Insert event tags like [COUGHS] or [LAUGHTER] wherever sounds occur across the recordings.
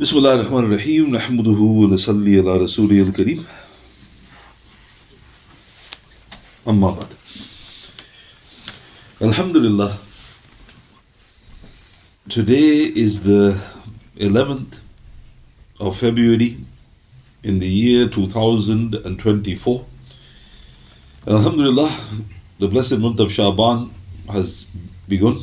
بسم الله الرحمن الرحيم نحمده ونصلي على رسوله الكريم أما بعد Alhamdulillah Today is the 11th of February in the year 2024 Alhamdulillah the blessed month of Shaban has begun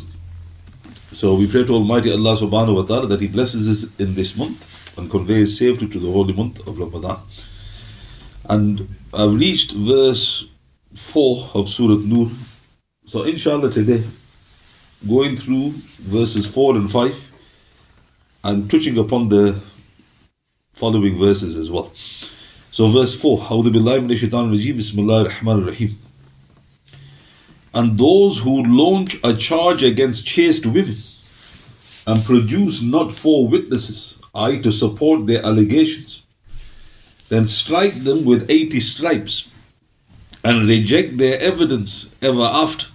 So we pray to Almighty Allah subhanahu wa ta'ala that He blesses us in this month and conveys safety to the holy month of Ramadan. And I've reached verse 4 of Surah Nur. So inshallah today, going through verses 4 and 5 and touching upon the following verses as well. So verse 4, أعوذ بالله من الشيطان الرجيم بسم الله الرحمن الرحيم and those who launch a charge against chaste women and produce not four witnesses, I to support their allegations, then strike them with eighty stripes and reject their evidence ever after,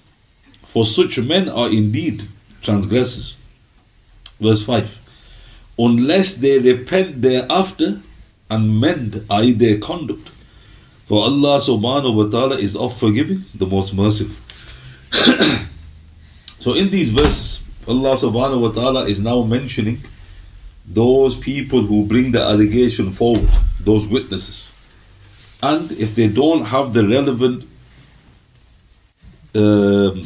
for such men are indeed transgressors. Verse 5 Unless they repent thereafter and mend I their conduct, for Allah subhanahu wa ta'ala is of forgiving, the most merciful. [COUGHS] so in these verses, Allah subhanahu wa ta'ala is now mentioning those people who bring the allegation forward, those witnesses. And if they don't have the relevant um,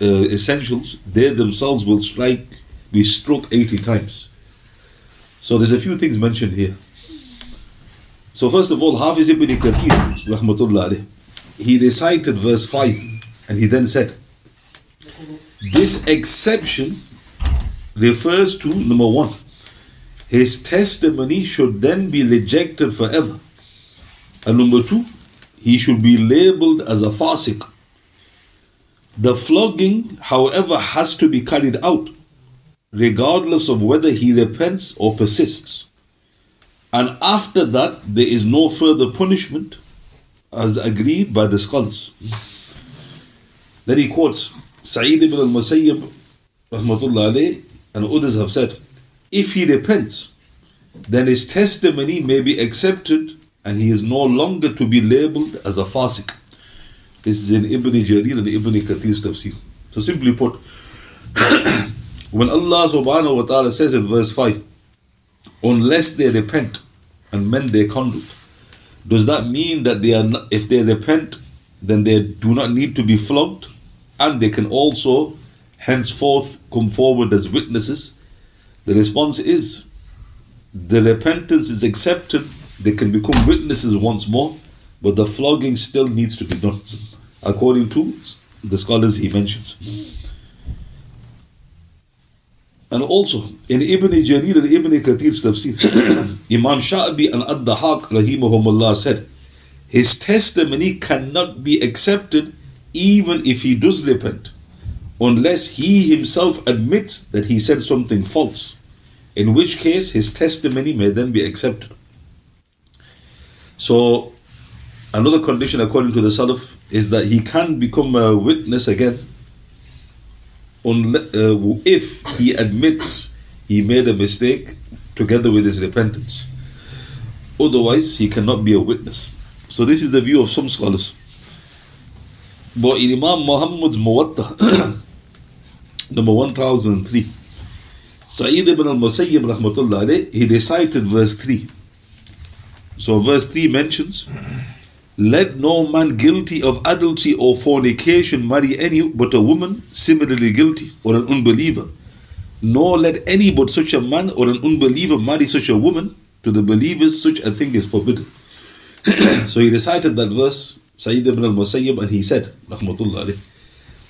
uh, essentials, they themselves will strike, be struck 80 times. So there's a few things mentioned here. So first of all, Hafiz ibn Kathir, rahmatullah he recited verse 5 and he then said, This exception refers to number one, his testimony should then be rejected forever. And number two, he should be labeled as a fasiq. The flogging, however, has to be carried out, regardless of whether he repents or persists. And after that, there is no further punishment, as agreed by the scholars. Then he quotes Sa'id ibn al-Musayyib rahmatullah alayh, and others have said, if he repents, then his testimony may be accepted and he is no longer to be labeled as a fasiq. This is in Ibn Jarir and Ibn Kathir's tafsir. So simply put, [COUGHS] when Allah subhanahu wa ta'ala says in verse 5, unless they repent and mend their conduct, does that mean that they are not, if they repent, then they do not need to be flogged? And they can also henceforth come forward as witnesses? The response is the repentance is accepted, they can become witnesses once more, but the flogging still needs to be done, [LAUGHS] according to the scholars he mentions. And also in Ibn Jarir and Ibn Kathir's tafsir, [CLEARS THROAT] Imam Sha'bi and Ad-Dahhak rahimahumullah said, his testimony cannot be accepted even if he does repent, unless he himself admits that he said something false, in which case his testimony may then be accepted. So, another condition according to the Salaf is that he can become a witness again uh, if he admits he made a mistake together with his repentance. Otherwise, he cannot be a witness. So, this is the view of some scholars. But in Imam Muhammad's Muwatta, [COUGHS] number 1003, Sa'id ibn al-Musayyib rahmatullah he recited verse 3. So verse 3 mentions, Let no man guilty of adultery or fornication marry any but a woman similarly guilty or an unbeliever. Nor let any but such a man or an unbeliever marry such a woman. To the believers, such a thing is forbidden. [COUGHS] so he recited that verse Sa'id ibn al-Musayyib and he said,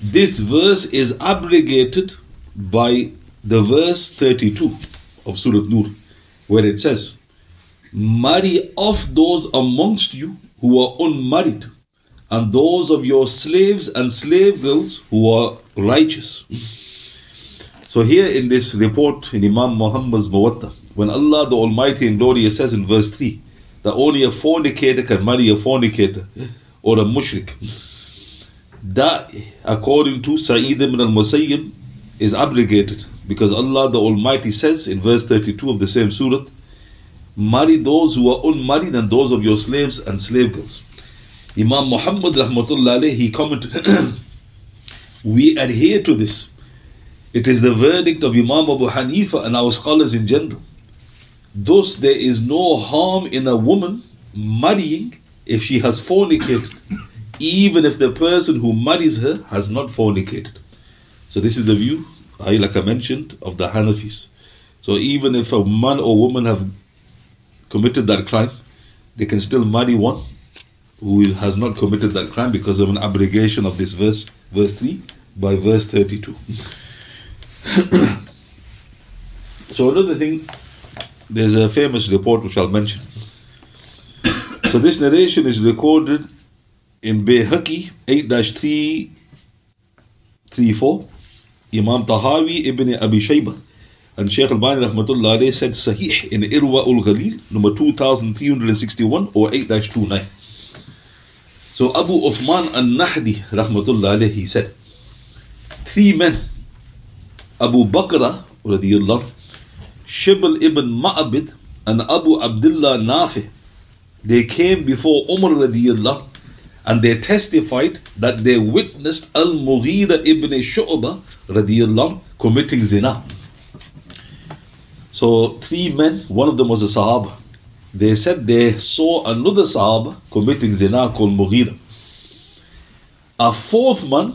this verse is abrogated by the verse 32 of Surah Nur, where it says, Marry off those amongst you who are unmarried, and those of your slaves and slave girls who are righteous. So here in this report in Imam Muhammad's Muwatta, when Allah the Almighty and Glorious says in verse 3 that only a fornicator can marry a fornicator, or a mushrik. That, according to Sa'id ibn al-Musayyib, is abrogated because Allah the Almighty says in verse 32 of the same surah, marry those who are unmarried and those of your slaves and slave girls. Imam Muhammad rahmatullah he commented, [COUGHS] we adhere to this. It is the verdict of Imam Abu Hanifa and our scholars in general. Thus, there is no harm in a woman marrying if she has fornicated, even if the person who marries her has not fornicated. So, this is the view, like I mentioned, of the Hanafis. So, even if a man or woman have committed that crime, they can still marry one who has not committed that crime because of an abrogation of this verse, verse 3, by verse 32. [COUGHS] so, another thing, there's a famous report which I'll mention. So, this narration is recorded in Bayhaqi 8 334, Imam Tahawi ibn Abi Shaybah. And Shaykh Albani rahmatullah said Sahih in Irwa ul-Ghalil, number 2361 or 8-29. So Abu Uthman al-Nahdi rahmatullah he said, three men, Abu Bakr radiyallahu, Shibl ibn Ma'abid and Abu Abdullah Nafi, they came before Umar radiyallahu and they testified that they witnessed Al-Mughira ibn Shu'bah radiyallahu committing zina. So three men, one of them was a Sahaba. They said they saw another Sahaba committing zina called Mughira. A fourth man,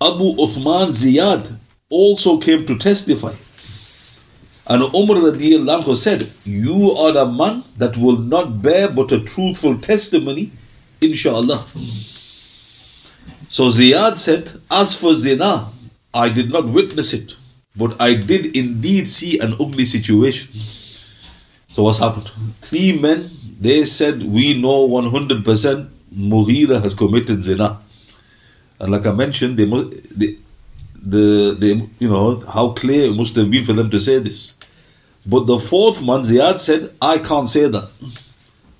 Abu Uthman Ziyad, also came to testify. And Umar radiallahu said, You are a man that will not bear but a truthful testimony, inshallah. So Ziyad said, As for zina, I did not witness it, but I did indeed see an ugly situation. So what's happened? Three men, they said, We know 100% Mughira has committed zina. And like I mentioned, they, they, the, they, you know, how clear it must have been for them to say this. But the fourth man, Ziyad said, I can't say that.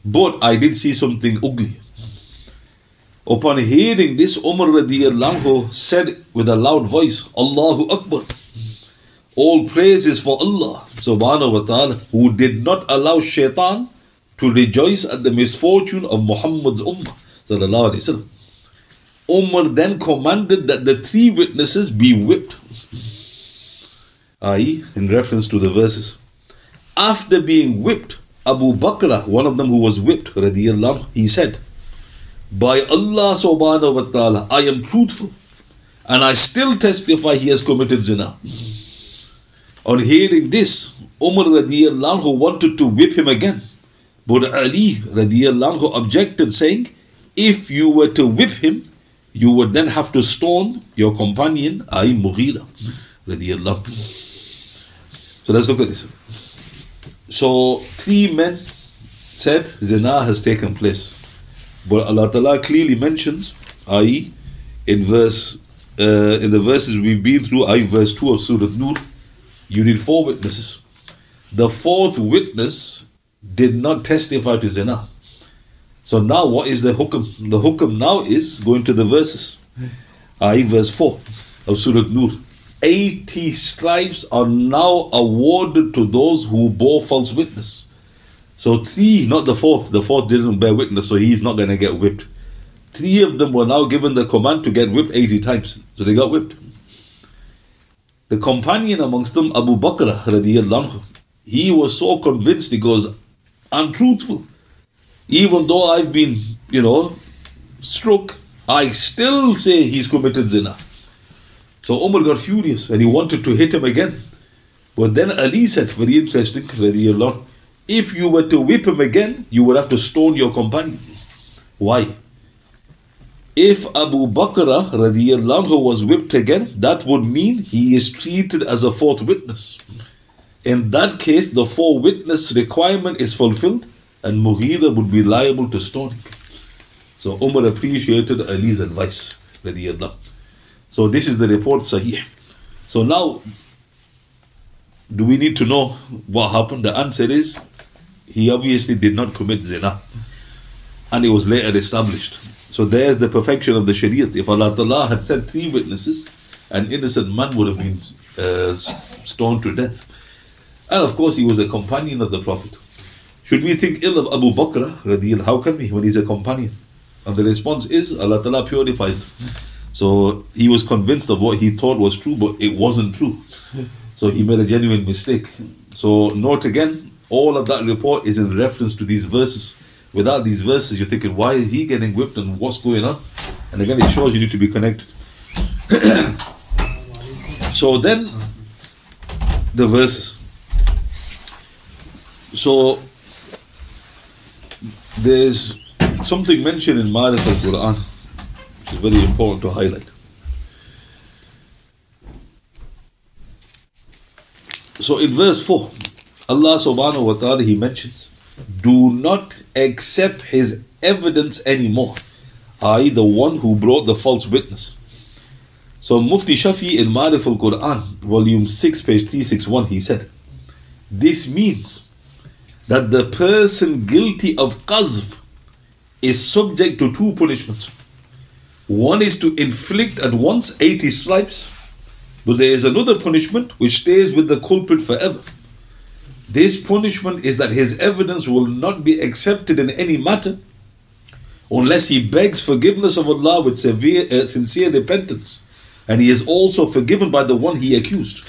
But I did see something ugly. Upon hearing this, Umar radiallahu said with a loud voice, Allahu Akbar. All praise is for Allah subhanahu wa ta'ala who did not allow shaitan to rejoice at the misfortune of Muhammad's ummah. Sallallahu alayhi wasallam. Umar then commanded that the three witnesses be whipped. I.e., in reference to the verses. After being whipped, Abu Bakr, one of them who was whipped, radiallahu, he said, By Allah subhanahu wa ta'ala, I am truthful, and I still testify he has committed zina. On hearing this, Umar radiallahu wanted to whip him again. But Ali radiallahu objected, saying, If you were to whip him, you would then have to stone your companion, I Mughira. So let's look at this. So three men said zina has taken place. But Allah Ta'ala clearly mentions, i.e., in verse uh, in the verses we've been through, i.e., verse 2 of Surah Nur, you need four witnesses. The fourth witness did not testify to zina. So now what is the hukum? The hukum now is going to the verses. I verse 4 of Surah Nur. 80 stripes are now awarded to those who bore false witness. So three, not the fourth. The fourth didn't bear witness, so he's not going to get whipped. Three of them were now given the command to get whipped 80 times. So they got whipped. The companion amongst them, Abu Bakr, anhu, he was so convinced, he goes, I'm truthful. Even though I've been, you know, struck, I still say he's committed zina. So Umar got furious and he wanted to hit him again. But then Ali said, very interesting, if you were to whip him again, you would have to stone your companion. Why? If Abu Bakr radiallahu was whipped again, that would mean he is treated as a fourth witness. In that case, the four witness requirement is fulfilled and Mughira would be liable to stoning. So Umar appreciated Ali's advice. Radiallahu. So this is the report Sahih. So now, do we need to know what happened? The answer is he obviously did not commit zina. And it was later established. So there's the perfection of the Shariat. If Allah Ta'ala had said three witnesses, an innocent man would have been uh, stoned to death. And of course, he was a companion of the Prophet. Should we think ill of Abu Bakr? How can we when he's a companion? And the response is Allah Ta'ala purifies them. So he was convinced of what he thought was true, but it wasn't true. So he made a genuine mistake. So note again, all of that report is in reference to these verses. Without these verses, you're thinking, why is he getting whipped and what's going on? And again, it shows you need to be connected. [COUGHS] so then, the verses. So there's something mentioned in Marif al Quran, which is very important to highlight. So in verse 4, Allah subhanahu wa ta'ala He mentions, Do not accept His evidence anymore, i.e., the one who brought the false witness. So Mufti Shafi in Marif Quran, volume 6, page 361, he said, This means that the person guilty of qazf is subject to two punishments. One is to inflict at once 80 stripes, but there is another punishment which stays with the culprit forever. This punishment is that his evidence will not be accepted in any matter unless he begs forgiveness of Allah with severe, uh, sincere repentance, and he is also forgiven by the one he accused.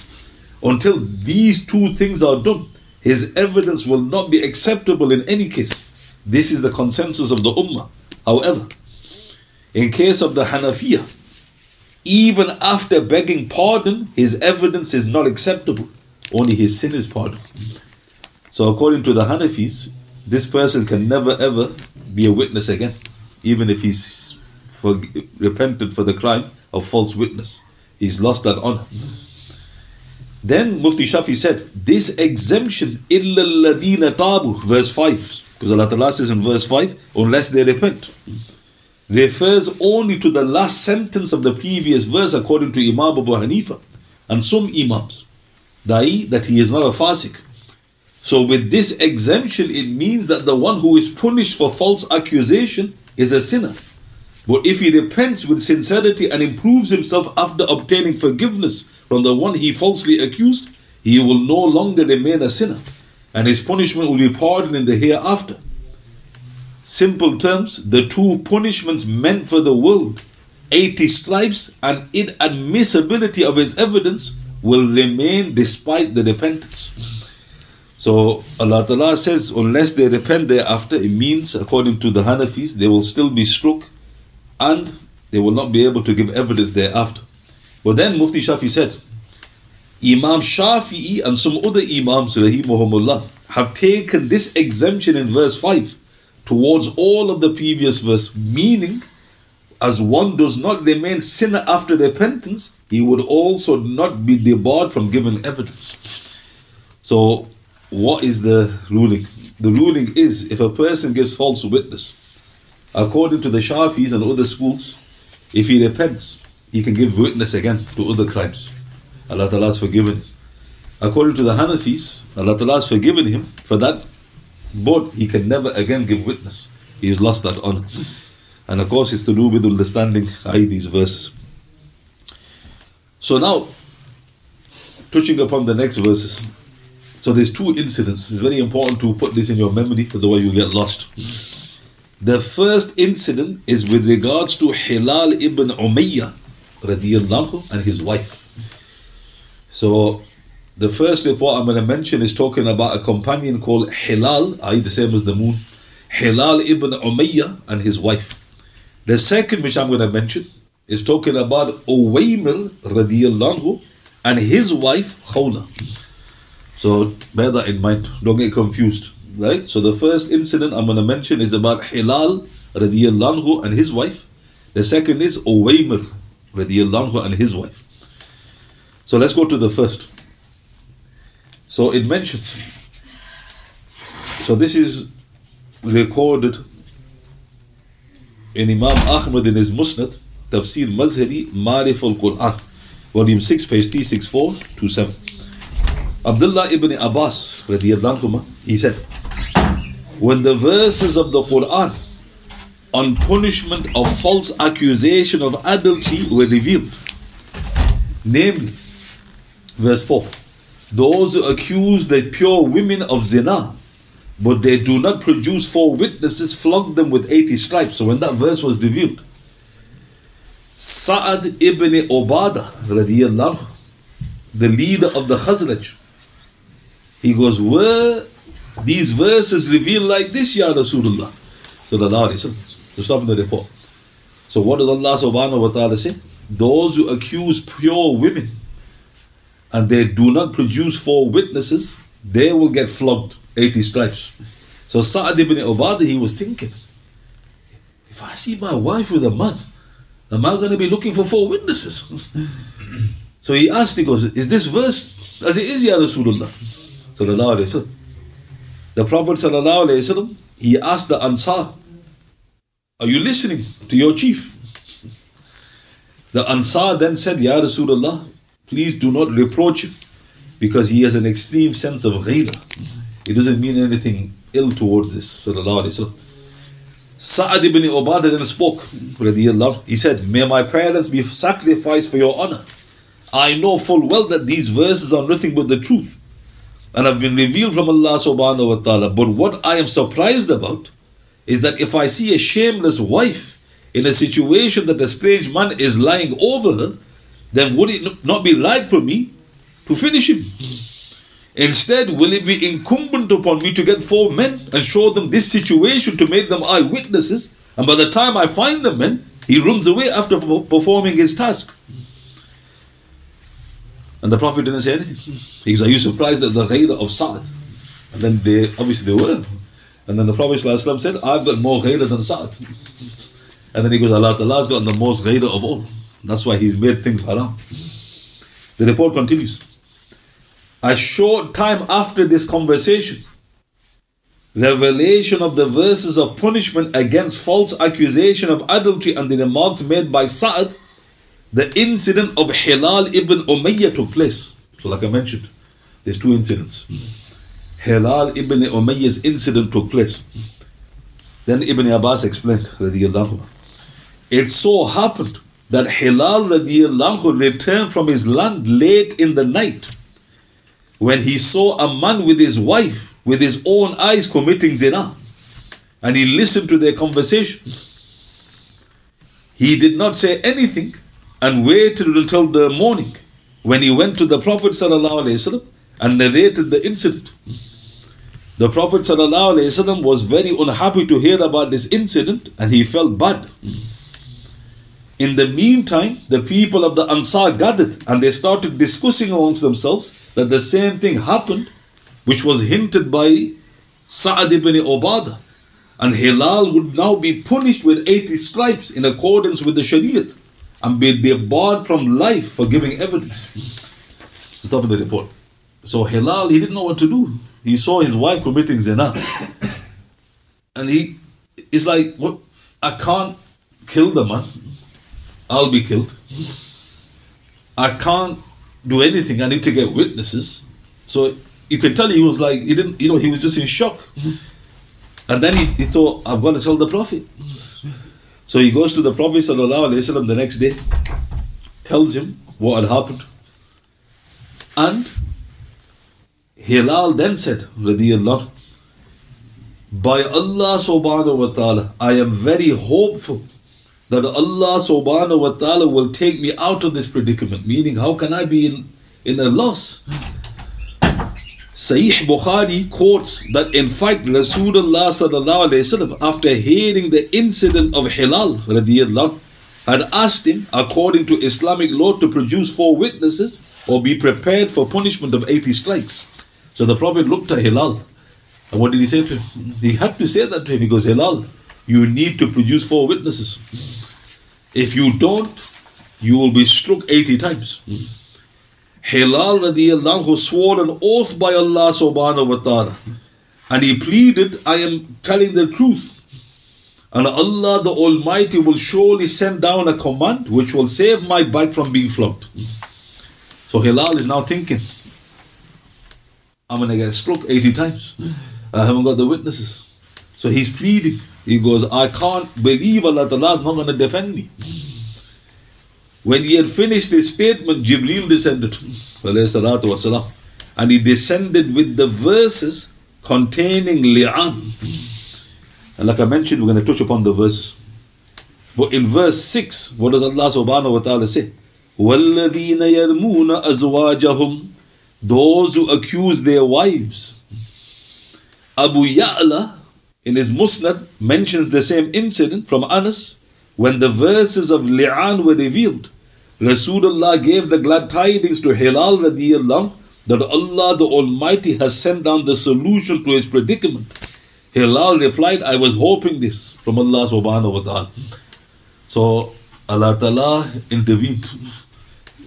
Until these two things are done, his evidence will not be acceptable in any case. This is the consensus of the Ummah. However, in case of the Hanafiya, even after begging pardon, his evidence is not acceptable. Only his sin is pardoned. So, according to the Hanafis, this person can never ever be a witness again, even if he's for, repented for the crime of false witness. He's lost that honor. Then Mufti Shafi said, This exemption, illa tabu, verse 5, because Allah Ta'ala says in verse 5, unless they repent, refers only to the last sentence of the previous verse according to Imam Abu Hanifa and some Imams, i.e., that he is not a fasik. So, with this exemption, it means that the one who is punished for false accusation is a sinner. But if he repents with sincerity and improves himself after obtaining forgiveness from the one he falsely accused, he will no longer remain a sinner, and his punishment will be pardoned in the hereafter. Simple terms, the two punishments meant for the world, 80 stripes and inadmissibility of his evidence, will remain despite the repentance. So Allah Ta'ala says, unless they repent thereafter, it means, according to the Hanafis, they will still be struck and they will not be able to give evidence thereafter. But then Mufti Shafi said, Imam Shafi'i and some other Imams, rahimahumullah, have taken this exemption in verse 5 towards all of the previous verse, meaning, as one does not remain sinner after repentance, he would also not be debarred from giving evidence. So, what is the ruling? The ruling is if a person gives false witness, according to the Shafis and other schools, if he repents, he can give witness again to other crimes. Allah Ta'ala has forgiven him. According to the Hanafis, Allah Ta'ala has forgiven him for that, but he can never again give witness. He has lost that honor. And of course, it's to do with understanding these verses. So now, touching upon the next verses. So there's two incidents. It's very important to put this in your memory, otherwise you'll get lost. The first incident is with regards to Hilal ibn Umayyah radiallahu and his wife. So the first report I'm going to mention is talking about a companion called Hilal, i.e. the same as the moon. Hilal ibn Umayyah and his wife. The second which I'm going to mention is talking about Uwaymir radiallahu anhu and his wife Khawla. So bear that in mind. Don't get confused. Right? So the first incident I'm going to mention is about Hilal radiallahu anhu and his wife. The second is Uwaymir radiallahu anhu and his wife. So let's go to the first. So it mentions. So this is recorded in Imam Ahmad in his Musnad, Tafsir Mazhari, Marif al Quran, volume 6, page 364 to 7. Abdullah ibn Abbas, he said, When the verses of the Quran on punishment of false accusation of adultery were revealed, namely, verse 4 those who accuse the pure women of zina, but they do not produce four witnesses, flog them with 80 stripes. So when that verse was revealed, Sa'ad ibn Ubadah, radiallahu, the leader of the Khazraj, he goes, Were these verses revealed like this, Ya Rasulullah? Sallallahu Alaihi Wasallam. To stop in the report. So what does Allah subhanahu wa ta'ala say? Those who accuse pure women and they do not produce four witnesses, they will get flogged 80 stripes. So Sa'ad ibn Ubadah, he was thinking, if I see my wife with a man, am I going to be looking for four witnesses? [CLEARS THROAT] so he asked, he goes, is this verse as it is, Ya Rasulullah? Wasallam. The Prophet Wasallam, he asked the Ansar, are you listening to your chief? The Ansar then said, Ya Rasulullah, please do not reproach him because he has an extreme sense of ghaira. It doesn't mean anything ill towards this. Sa'ad ibn Ubadah then spoke. He said, May my parents be sacrificed for your honor. I know full well that these verses are nothing but the truth and have been revealed from Allah subhanahu wa ta'ala. But what I am surprised about is that if I see a shameless wife in a situation that a strange man is lying over her, then would it not be right for me to finish him? Instead, will it be incumbent upon me to get four men and show them this situation to make them eyewitnesses? And by the time I find the men, he runs away after performing his task. And the Prophet didn't say anything. He goes, Are you surprised at the ghairah of Sa'd? And then they obviously they were. And then the Prophet said, I've got more ghairah than Sa'd. And then he goes, Allah has got the most ghairah of all. That's why He's made things haram. The report continues. A short time after this conversation, revelation of the verses of punishment against false accusation of adultery and the remarks made by Sa'ad, the incident of Hilal ibn Umayyah took place. So, like I mentioned, there's two incidents. Hilal ibn Umayyah's incident took place. Then Ibn Abbas explained, It so happened that Hilal radiallahu returned from his land late in the night when he saw a man with his wife with his own eyes committing zina and he listened to their conversation. He did not say anything and waited until the morning when he went to the Prophet and narrated the incident. The Prophet was very unhappy to hear about this incident and he felt bad. In the meantime, the people of the Ansar gathered and they started discussing amongst themselves that the same thing happened, which was hinted by Sa'ad ibn Ubadah. And Hilal would now be punished with 80 stripes in accordance with the Shariat and be, barred from life for giving evidence. In the report. So Hilal, he didn't know what to do. He saw his wife committing zina. [COUGHS] And he is like, what? I can't kill the man. I'll be killed. I can't do anything. I need to get witnesses. So you can tell he was like, he didn't, you know, he was just in shock. And then he, he thought, I've got to tell the Prophet. So he goes to the Prophet وسلم, the next day, tells him what had happened. And Hilal then said, Radiyallahu, by Allah subhanahu wa ta'ala, I am very hopeful that Allah subhanahu wa ta'ala will take me out of this predicament. Meaning, how can I be in, in a loss? Sahih Bukhari quotes that in fact Rasulullah sallallahu alayhi wasallam, after hearing the incident of Hilal radiallahu, had asked him, according to Islamic law, to produce four witnesses or be prepared for punishment of 80 strikes. So the Prophet looked at Hilal and what did he say to him? He had to say that to him. He goes, Hilal, you need to produce four witnesses. If you don't, you will be struck 80 times. Hmm. Hilal radiallahu swore an oath by Allah subhanahu wa ta'ala. And he pleaded, I am telling the truth. And Allah the Almighty will surely send down a command which will save my bike from being flogged. So Hilal is now thinking, I'm going to get struck 80 times. I haven't got the witnesses. So he's pleading. He goes, I can't believe Allah Ta'ala is not going to defend me. When he had finished his statement, Jibreel descended and he descended with the verses containing li'an. And like I mentioned, we're going to touch upon the verses. But in verse 6, what does Allah subhanahu wa ta'ala say? وَالَّذِينَ يَرْمُونَ أَزْوَاجَهُمْ Those who accuse their wives. Abu Ya'la in his Musnad mentions the same incident from Anas when the verses of Li'an were revealed. Rasulullah gave the glad tidings to Hilal radiallahu that Allah the Almighty has sent down the solution to his predicament. Hilal replied, I was hoping this from Allah subhanahu wa ta'ala. So Allah Ta'ala intervened.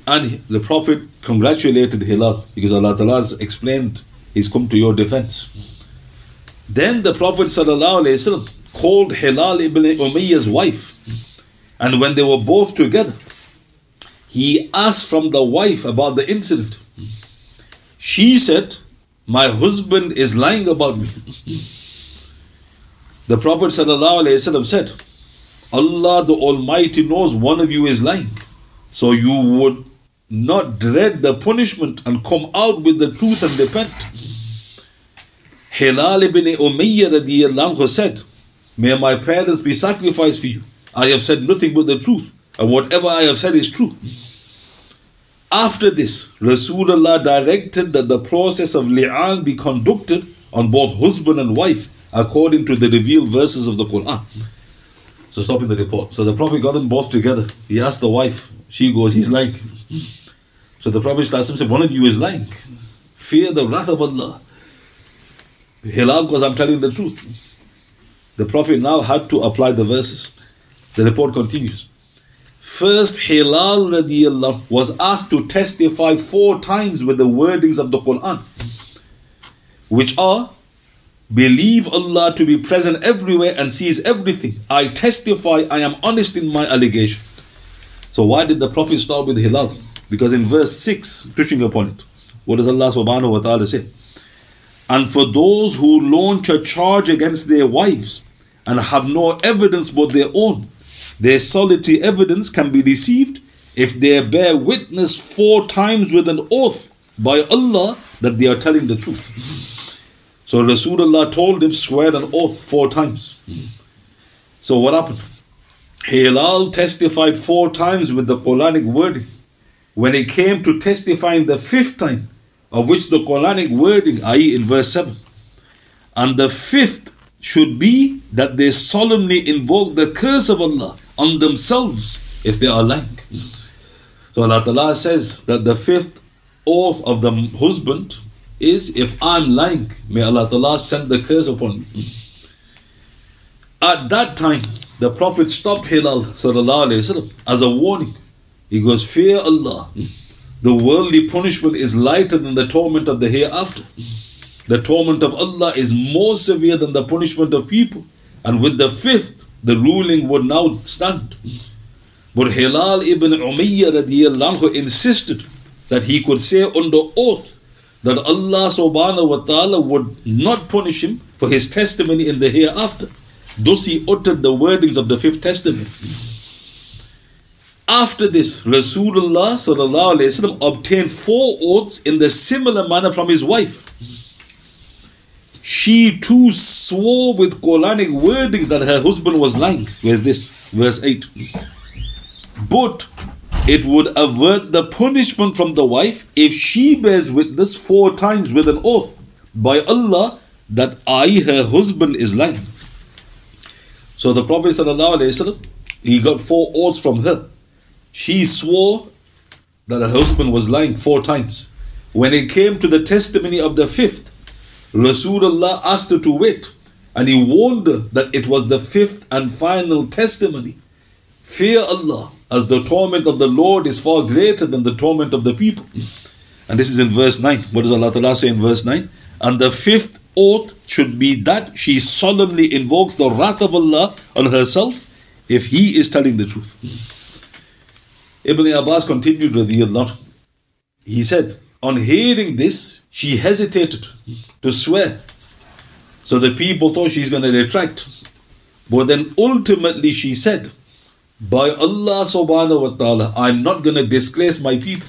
And the Prophet congratulated Hilal because Allah Ta'ala has explained he's come to your defense. Then the Prophet ﷺ called Hilal ibn Umayyah's wife. And when they were both together, he asked from the wife about the incident. She said, My husband is lying about me. the Prophet ﷺ said, Allah the Almighty knows one of you is lying. So you would not dread the punishment and come out with the truth and repent. Hilal ibn Umayyah said, May my parents be sacrificed for you. I have said nothing but the truth, and whatever I have said is true. After this, Rasulullah directed that the process of li'an be conducted on both husband and wife according to the revealed verses of the Quran. So stopping the report. So the Prophet got them both together. He asked the wife. She goes, he's lying. So the Prophet said, one of you is lying. Fear the wrath of Allah. Hilal goes, I'm telling the truth. The Prophet now had to apply the verses. The report continues. First, Hilal radiallahu was asked to testify four times with the wordings of the Quran, which are Believe Allah to be present everywhere and sees everything. I testify I am honest in my allegation. So, why did the Prophet start with Hilal? Because in verse 6, touching upon it, what does Allah subhanahu wa ta'ala say? And for those who launch a charge against their wives and have no evidence but their own, their solitary evidence can be deceived if they bear witness four times with an oath by Allah that they are telling the truth. So Rasulullah told him, swear an oath four times. So what happened? Hilal testified four times with the Quranic wording. When he came to testifying the fifth time, of which the Quranic wording, i.e., in verse 7, and the fifth should be that they solemnly invoke the curse of Allah on themselves if they are lying. So Allah Ta'ala says that the fifth oath of the husband is if I'm lying, may Allah Ta'ala send the curse upon me. At that time, the Prophet stopped Hilal وسلم, as a warning. He goes, Fear Allah. The worldly punishment is lighter than the torment of the hereafter. The torment of Allah is more severe than the punishment of people. And with the fifth, the ruling would now stand. But Hilal ibn Umayyah insisted that he could say under oath that Allah subhanahu wa ta'ala would not punish him for his testimony in the hereafter. Thus he uttered the wordings of the fifth testament. After this, Rasulullah sallallahu obtained four oaths in the similar manner from his wife. She too swore with Quranic wordings that her husband was lying. Where's this? Verse 8. But it would avert the punishment from the wife if she bears witness four times with an oath by Allah that I, her husband, is lying. So the Prophet ﷺ, he got four oaths from her. She swore that her husband was lying four times. When it came to the testimony of the fifth, Rasulullah asked her to wait, and he warned her that it was the fifth and final testimony. Fear Allah as the torment of the Lord is far greater than the torment of the people. And this is in verse 9. What does Allah Ta'ala say in verse 9? And the fifth oath should be that she solemnly invokes the wrath of Allah on herself if he is telling the truth. Ibn Abbas continued Allah. He said, on hearing this, she hesitated to swear. So the people thought she's going to retract. But then ultimately she said, by Allah subhanahu wa ta'ala, I'm not going to disgrace my people.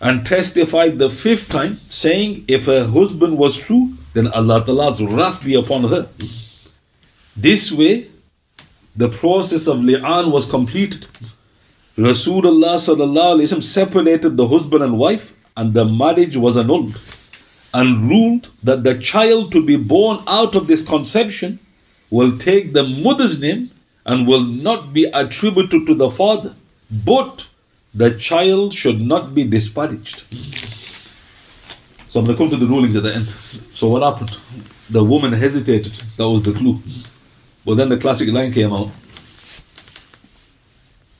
and testified the fifth time, saying, If her husband was true, then Allah Ta'ala's wrath be upon her. This way, the process of li'an was completed. Rasulullah separated the husband and wife, and the marriage was annulled, and ruled that the child to be born out of this conception will take the mother's name and will not be attributed to the father, but the child should not be disparaged. So I'm going to come to the rulings at the end. So what happened? The woman hesitated. That was the clue. But then the classic line came out.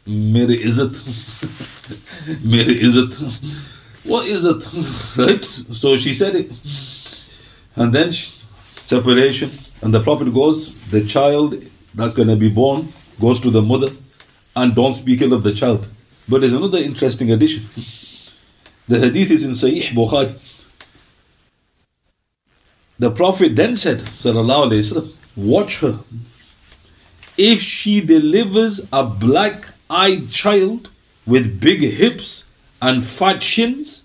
Mere it? [LAUGHS] Mere it? What is [LAUGHS] it? Right? So she said it. And then separation. And the Prophet goes, the child that's going to be born goes to the mother and don't speak ill of the child. But there's another interesting addition. The hadith is in Sahih Bukhari. The Prophet then said, Sallallahu Alaihi Wasallam, watch her. If she delivers a black eyed child with big hips and fat shins,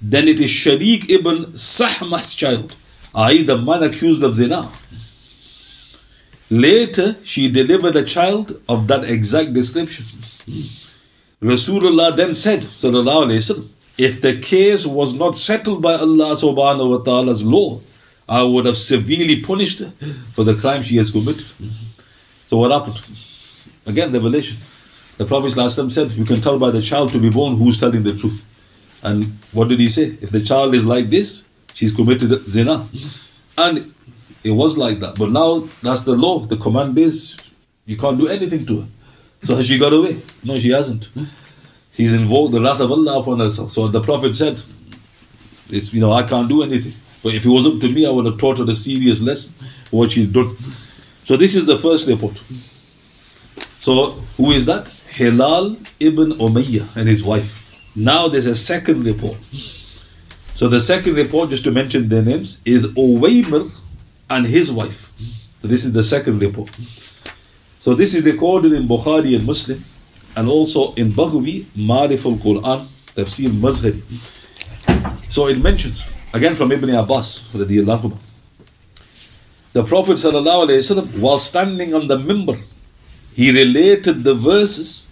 then it is Sharik ibn Sahma's child, i.e., the man accused of zina. Later, she delivered a child of that exact description. Rasulullah then said, Wasallam, if the case was not settled by Allah subhanahu wa ta'ala's law, I would have severely punished her for the crime she has committed. So what happened? Again, revelation. The Prophet said, You can tell by the child to be born who's telling the truth. And what did he say? If the child is like this, she's committed zina. And it was like that. But now that's the law. The command is you can't do anything to her. So has she got away? No, she hasn't. She's invoked the wrath of Allah upon herself. So the Prophet said, it's, you know, I can't do anything. But if it was up to me, I would have taught her a serious lesson, what she's done. So this is the first report. So who is that? Hilal ibn Umayyah and his wife. Now there's a second report. So the second report, just to mention their names, is Uwaymir and his wife. So this is the second report. So this is recorded in Bukhari and Muslim and also in Baghawi, Marif al-Quran, Tafsir Mazhari. So it mentions, again from Ibn Abbas, the Prophet ﷺ, while standing on the mimbar, he related the verses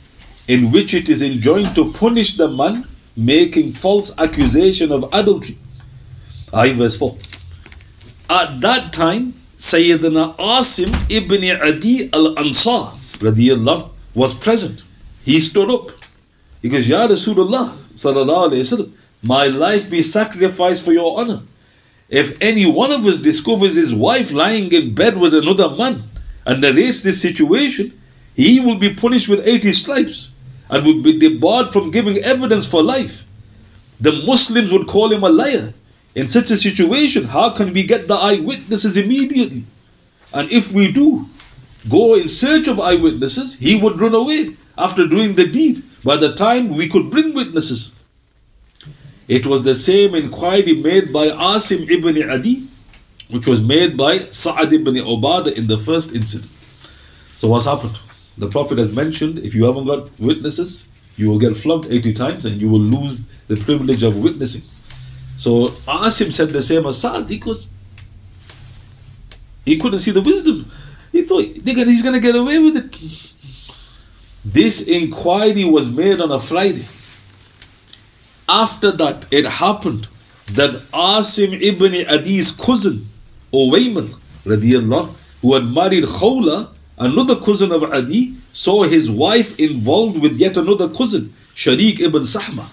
in which it is enjoined to punish the man making false accusation of adultery. I verse 4. At that time, Sayyidina Asim ibn Adi al-Ansar radiallahu was present. He stood up. He goes, Ya Rasulullah my life be sacrificed for your honor. If any one of us discovers his wife lying in bed with another man and narrates this situation, he will be punished with 80 stripes and would be debarred from giving evidence for life. The Muslims would call him a liar in such a situation, how can we get the eyewitnesses immediately? And if we do go in search of eyewitnesses, he would run away after doing the deed. By the time we could bring witnesses, it was the same inquiry made by Asim ibn Adi, which was made by Sa'ad ibn Ubadah in the first incident. So, what's happened? The Prophet has mentioned if you haven't got witnesses, you will get flogged 80 times and you will lose the privilege of witnessing. So Asim said the same as Saad because he couldn't see the wisdom. He thought he's going to get away with it. This inquiry was made on a Friday. After that, it happened that Asim ibn Adi's cousin, Uwaymir, who had married Khawla, another cousin of Adi, saw his wife involved with yet another cousin, Sharik ibn Sahma.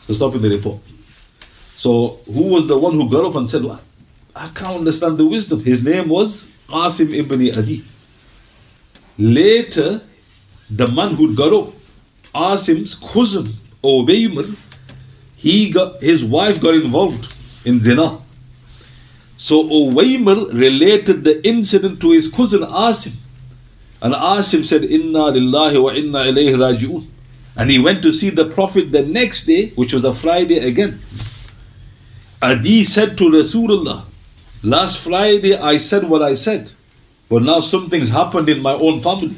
So stop in the report. So who was the one who got up and said, well, I can't understand the wisdom. His name was Asim ibn Adi. Later, the man who got up, Asim's cousin, Uwaymir, he got his wife got involved in zina. So Uwaymir related the incident to his cousin Asim. And Asim said, Inna lillahi wa inna ilayhi raji'un. And he went to see the Prophet the next day, which was a Friday again. Adi said to Rasulullah, Last Friday I said what I said, but now something's happened in my own family.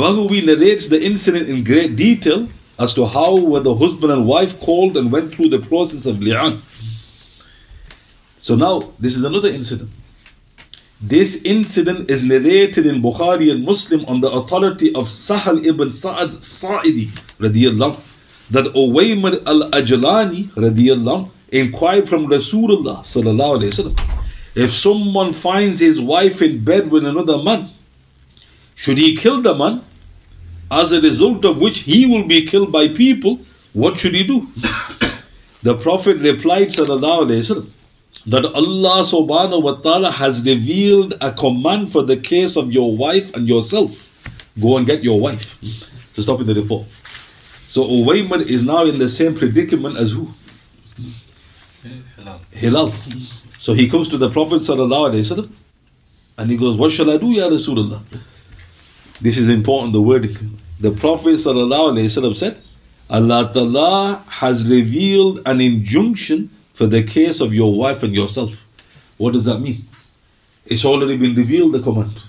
Baghawi narrates the incident in great detail as to how were the husband and wife called and went through the process of li'an. So now, this is another incident. This incident is narrated in Bukhari and Muslim on the authority of Sahal ibn Sa'ad Sa'idi radiyallahu that Uwaymir al-Ajlani radiyallahu inquired from Rasulullah sallallahu alayhi wasallam if someone finds his wife in bed with another man should he kill the man as a result of which he will be killed by people what should he do [COUGHS] the prophet replied wasallam that Allah subhanahu wa ta'ala has revealed a command for the case of your wife and yourself. Go and get your wife. So stop in the report. So Uwaymir is now in the same predicament as who? Hilal. Hilal. So he comes to the Prophet wasallam and he goes, What shall I do, Ya Rasulullah? This is important, the word. The Prophet said, Allah Ta'ala has revealed an injunction for the case of your wife and yourself. What does that mean? It's already been revealed, the command.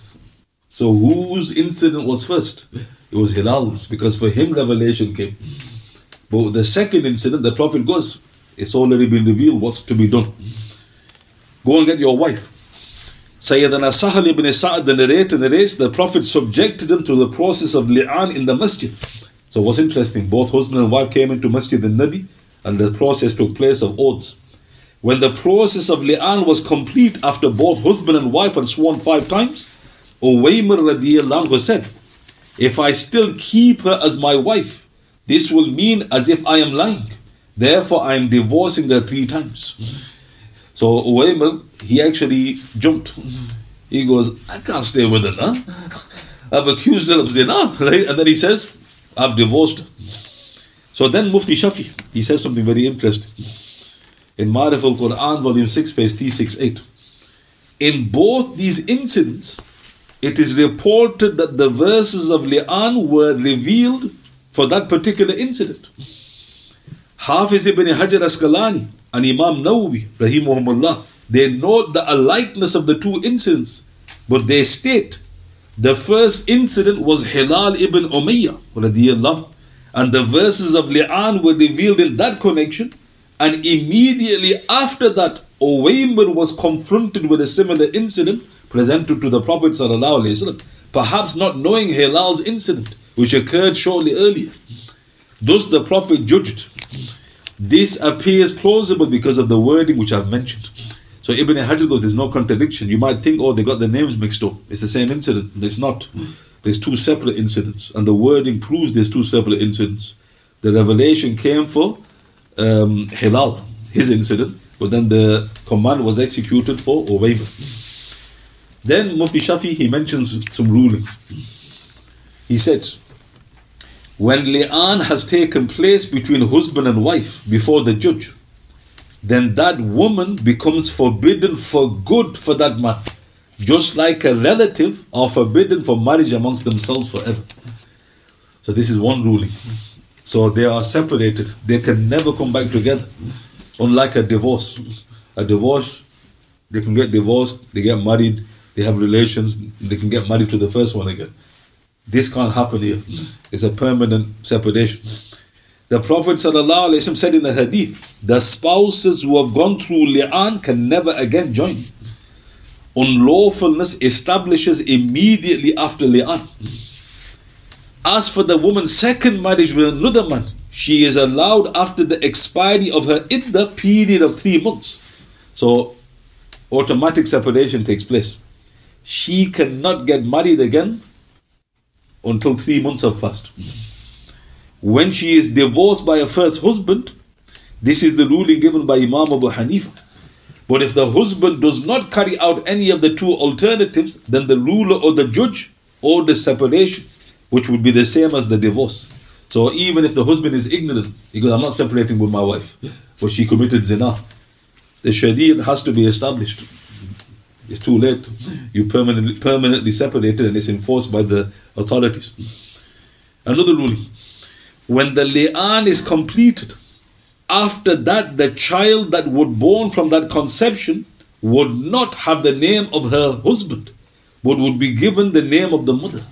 So whose incident was first? It was Hilal's, because for him revelation came. But the second incident, the Prophet goes, it's already been revealed what's to be done. Go and get your wife. Sayyidina Sahal ibn Sa'ad, the narrator, narrates the Prophet subjected him to the process of li'an in the masjid. So what's interesting, both husband and wife came into masjid and Nabi, and the process took place of oaths. When the process of li'an was complete after both husband and wife had sworn five times, Uwaymir radiallahu anhu said, If I still keep her as my wife, this will mean as if I am lying. Therefore, I am divorcing her three times. So Uwaymir, he actually jumped. He goes, I can't stay with her now. I've accused her of zina, right? And then he says, I've divorced. So then Mufti Shafi, he says something very interesting. In Ma'arif al-Quran, volume 6, page 368. In both these incidents, it is reported that the verses of Li'an were revealed for that particular incident. Hafiz ibn Hajar Asqalani and Imam Nawawi, rahimahumullah, they note the alikeness of the two incidents, but they state the first incident was Hilal ibn Umayyah, and the verses of Li'an were revealed in that connection, and immediately after that, Uwaymir was confronted with a similar incident presented to the Prophet perhaps not knowing Hilal's incident, which occurred shortly earlier. Thus the Prophet judged. This appears plausible because of the wording which I've mentioned. So Ibn Hajar goes, there's no contradiction. You might think, oh, they got the names mixed up. It's the same incident. It's not. There's two separate incidents, and the wording proves there's two separate incidents. The revelation came for um, Hilal, his incident, but then the command was executed for Uwaymir. Then Mufti Shafi, he mentions some rulings. He said, when li'an has taken place between husband and wife before the judge, then that woman becomes forbidden for good for that man, just like a relative are forbidden for marriage amongst themselves forever. So this is one ruling. So they are separated. They can never come back together. Unlike a divorce. A divorce, they can get divorced, they get married, they have relations, they can get married to the first one again. This can't happen here. It's a permanent separation. The Prophet ﷺ said in the hadith, the spouses who have gone through li'an can never again join. Unlawfulness establishes immediately after li'an. As for the woman's second marriage with another man, she is allowed after the expiry of her idda period of three months. So automatic separation takes place. She cannot get married again until three months have passed. When she is divorced by a first husband, this is the ruling given by Imam Abu Hanifa. But if the husband does not carry out any of the two alternatives, then the ruler or the judge orders separation, which would be the same as the divorce. So even if the husband is ignorant, he goes, I'm not separating with my wife, but she committed zina. The sharia has to be established. It's too late. You permanently permanently separated and it's enforced by the authorities. Another ruling. When the li'an is completed, after that the child that was born from that conception would not have the name of her husband, but would be given the name of the mother.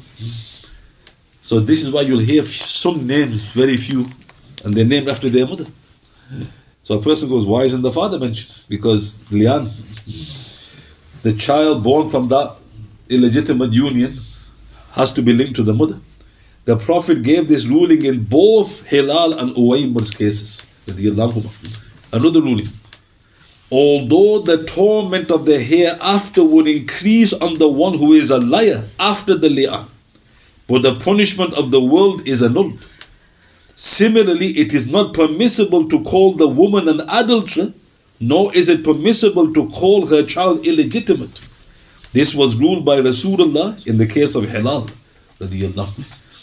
So this is why you'll hear some names, very few, and they're named after their mother. So a person goes, why isn't the father mentioned? Because li'an, the child born from that illegitimate union has to be linked to the mother. The Prophet gave this ruling in both Hilal and Uwaymir's cases. Another ruling. Although the torment of the hereafter would increase on the one who is a liar after the li'an, but the punishment of the world is annulled. Similarly, it is not permissible to call the woman an adulterer, nor is it permissible to call her child illegitimate. This was ruled by Rasulullah in the case of Hilal.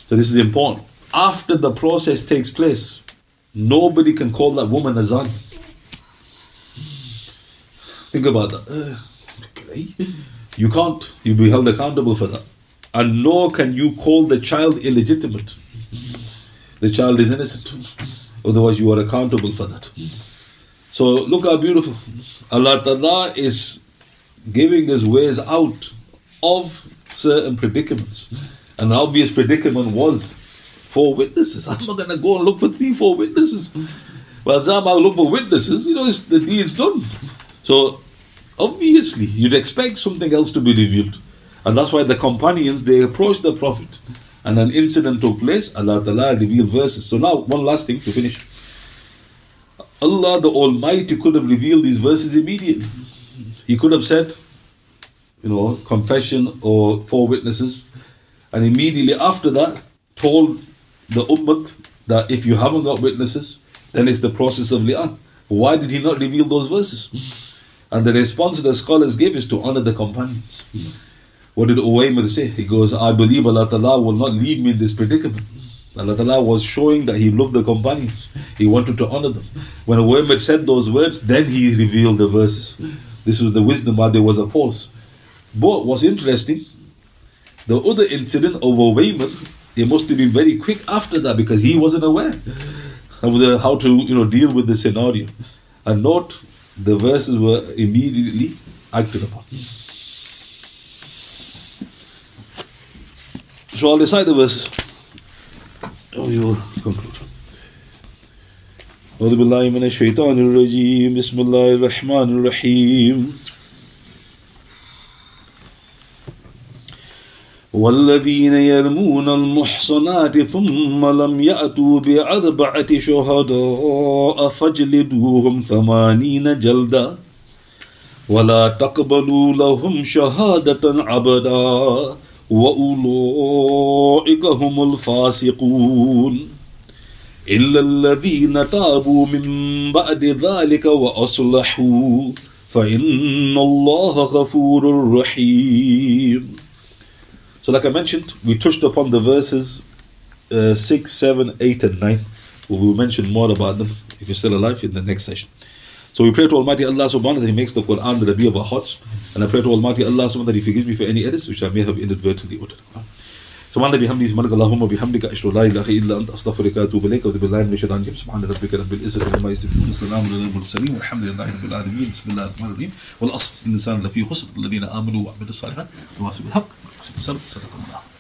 So this is important. After the process takes place, nobody can call that woman a zan. Think about that. Uh. You can't. You'll be held accountable for that. And nor can you call the child illegitimate. The child is innocent. Otherwise, you are accountable for that. So look how beautiful. Allah Ta'ala is giving us ways out of certain predicaments. An obvious predicament was four witnesses. [LAUGHS] I'm not going to go and look for three, four witnesses. Well, the time I look for witnesses, you know, the deed is done. So obviously, you'd expect something else to be revealed. And that's why the companions, they approached the Prophet. And an incident took place. Allah Ta'ala revealed verses. So now, one last thing to finish. Allah the Almighty could have revealed these verses immediately. He could have said, you know, confession or four witnesses, and immediately after that told the ummah that if you haven't got witnesses, then it's the process of li'an. Why did he not reveal those verses? And the response the scholars gave is to honor the companions. What did Uwaymir say? He goes, I believe Allah Ta'ala will not leave me in this predicament. Allah Ta'ala was showing that He loved the companions. He wanted to honor them. When Uwaymir said those words, then He revealed the verses. This was the wisdom why there was a pause. But what's interesting, the other incident of Uwaymir, it must have been very quick after that because he wasn't aware of the, how to you know deal with the scenario, and not the verses were immediately acted upon. So I'll recite the verses. Oh, and We will conclude. أعوذ بالله من الشيطان الرجيم بسم الله الرحمن الرحيم والذين يرمون المحصنات ثم لم يأتوا بأربعة شهداء فاجلدوهم ثمانين جلدا. ولا تقبلوا لهم شهادة عبدا وأولئك هم الفاسقون. إلا الذين تابوا من بعد ذلك وأصلحوا فإن الله غفور رحيم. So like I mentioned, we touched upon the verses uh, 6, 7, 8 and 9. We will mention more about them if you're still alive in the next session. So we pray to Almighty Allah subhanahu that He makes the Quran the Rabi of our hearts. And I pray to Almighty Allah subhanahu that He forgives me for any errors which I may have inadvertently uttered. سبحان بحمده سبحانك اللهم وبحمدك أشهد لا إله إلا أنت أستغفرك وأتوب إليك وأعوذ بالله من الشيطان الرجيم. سبحان ربك رب العزة عما يصفون وسلام على المرسلين والحمد لله رب العالمين. بسم الله الرحمن الرحيم. والأصل الإنسان لفي خسر الذين آمنوا وعملوا الصالحات وتواصوا بالحق وتواصوا بالصبر صدق الله.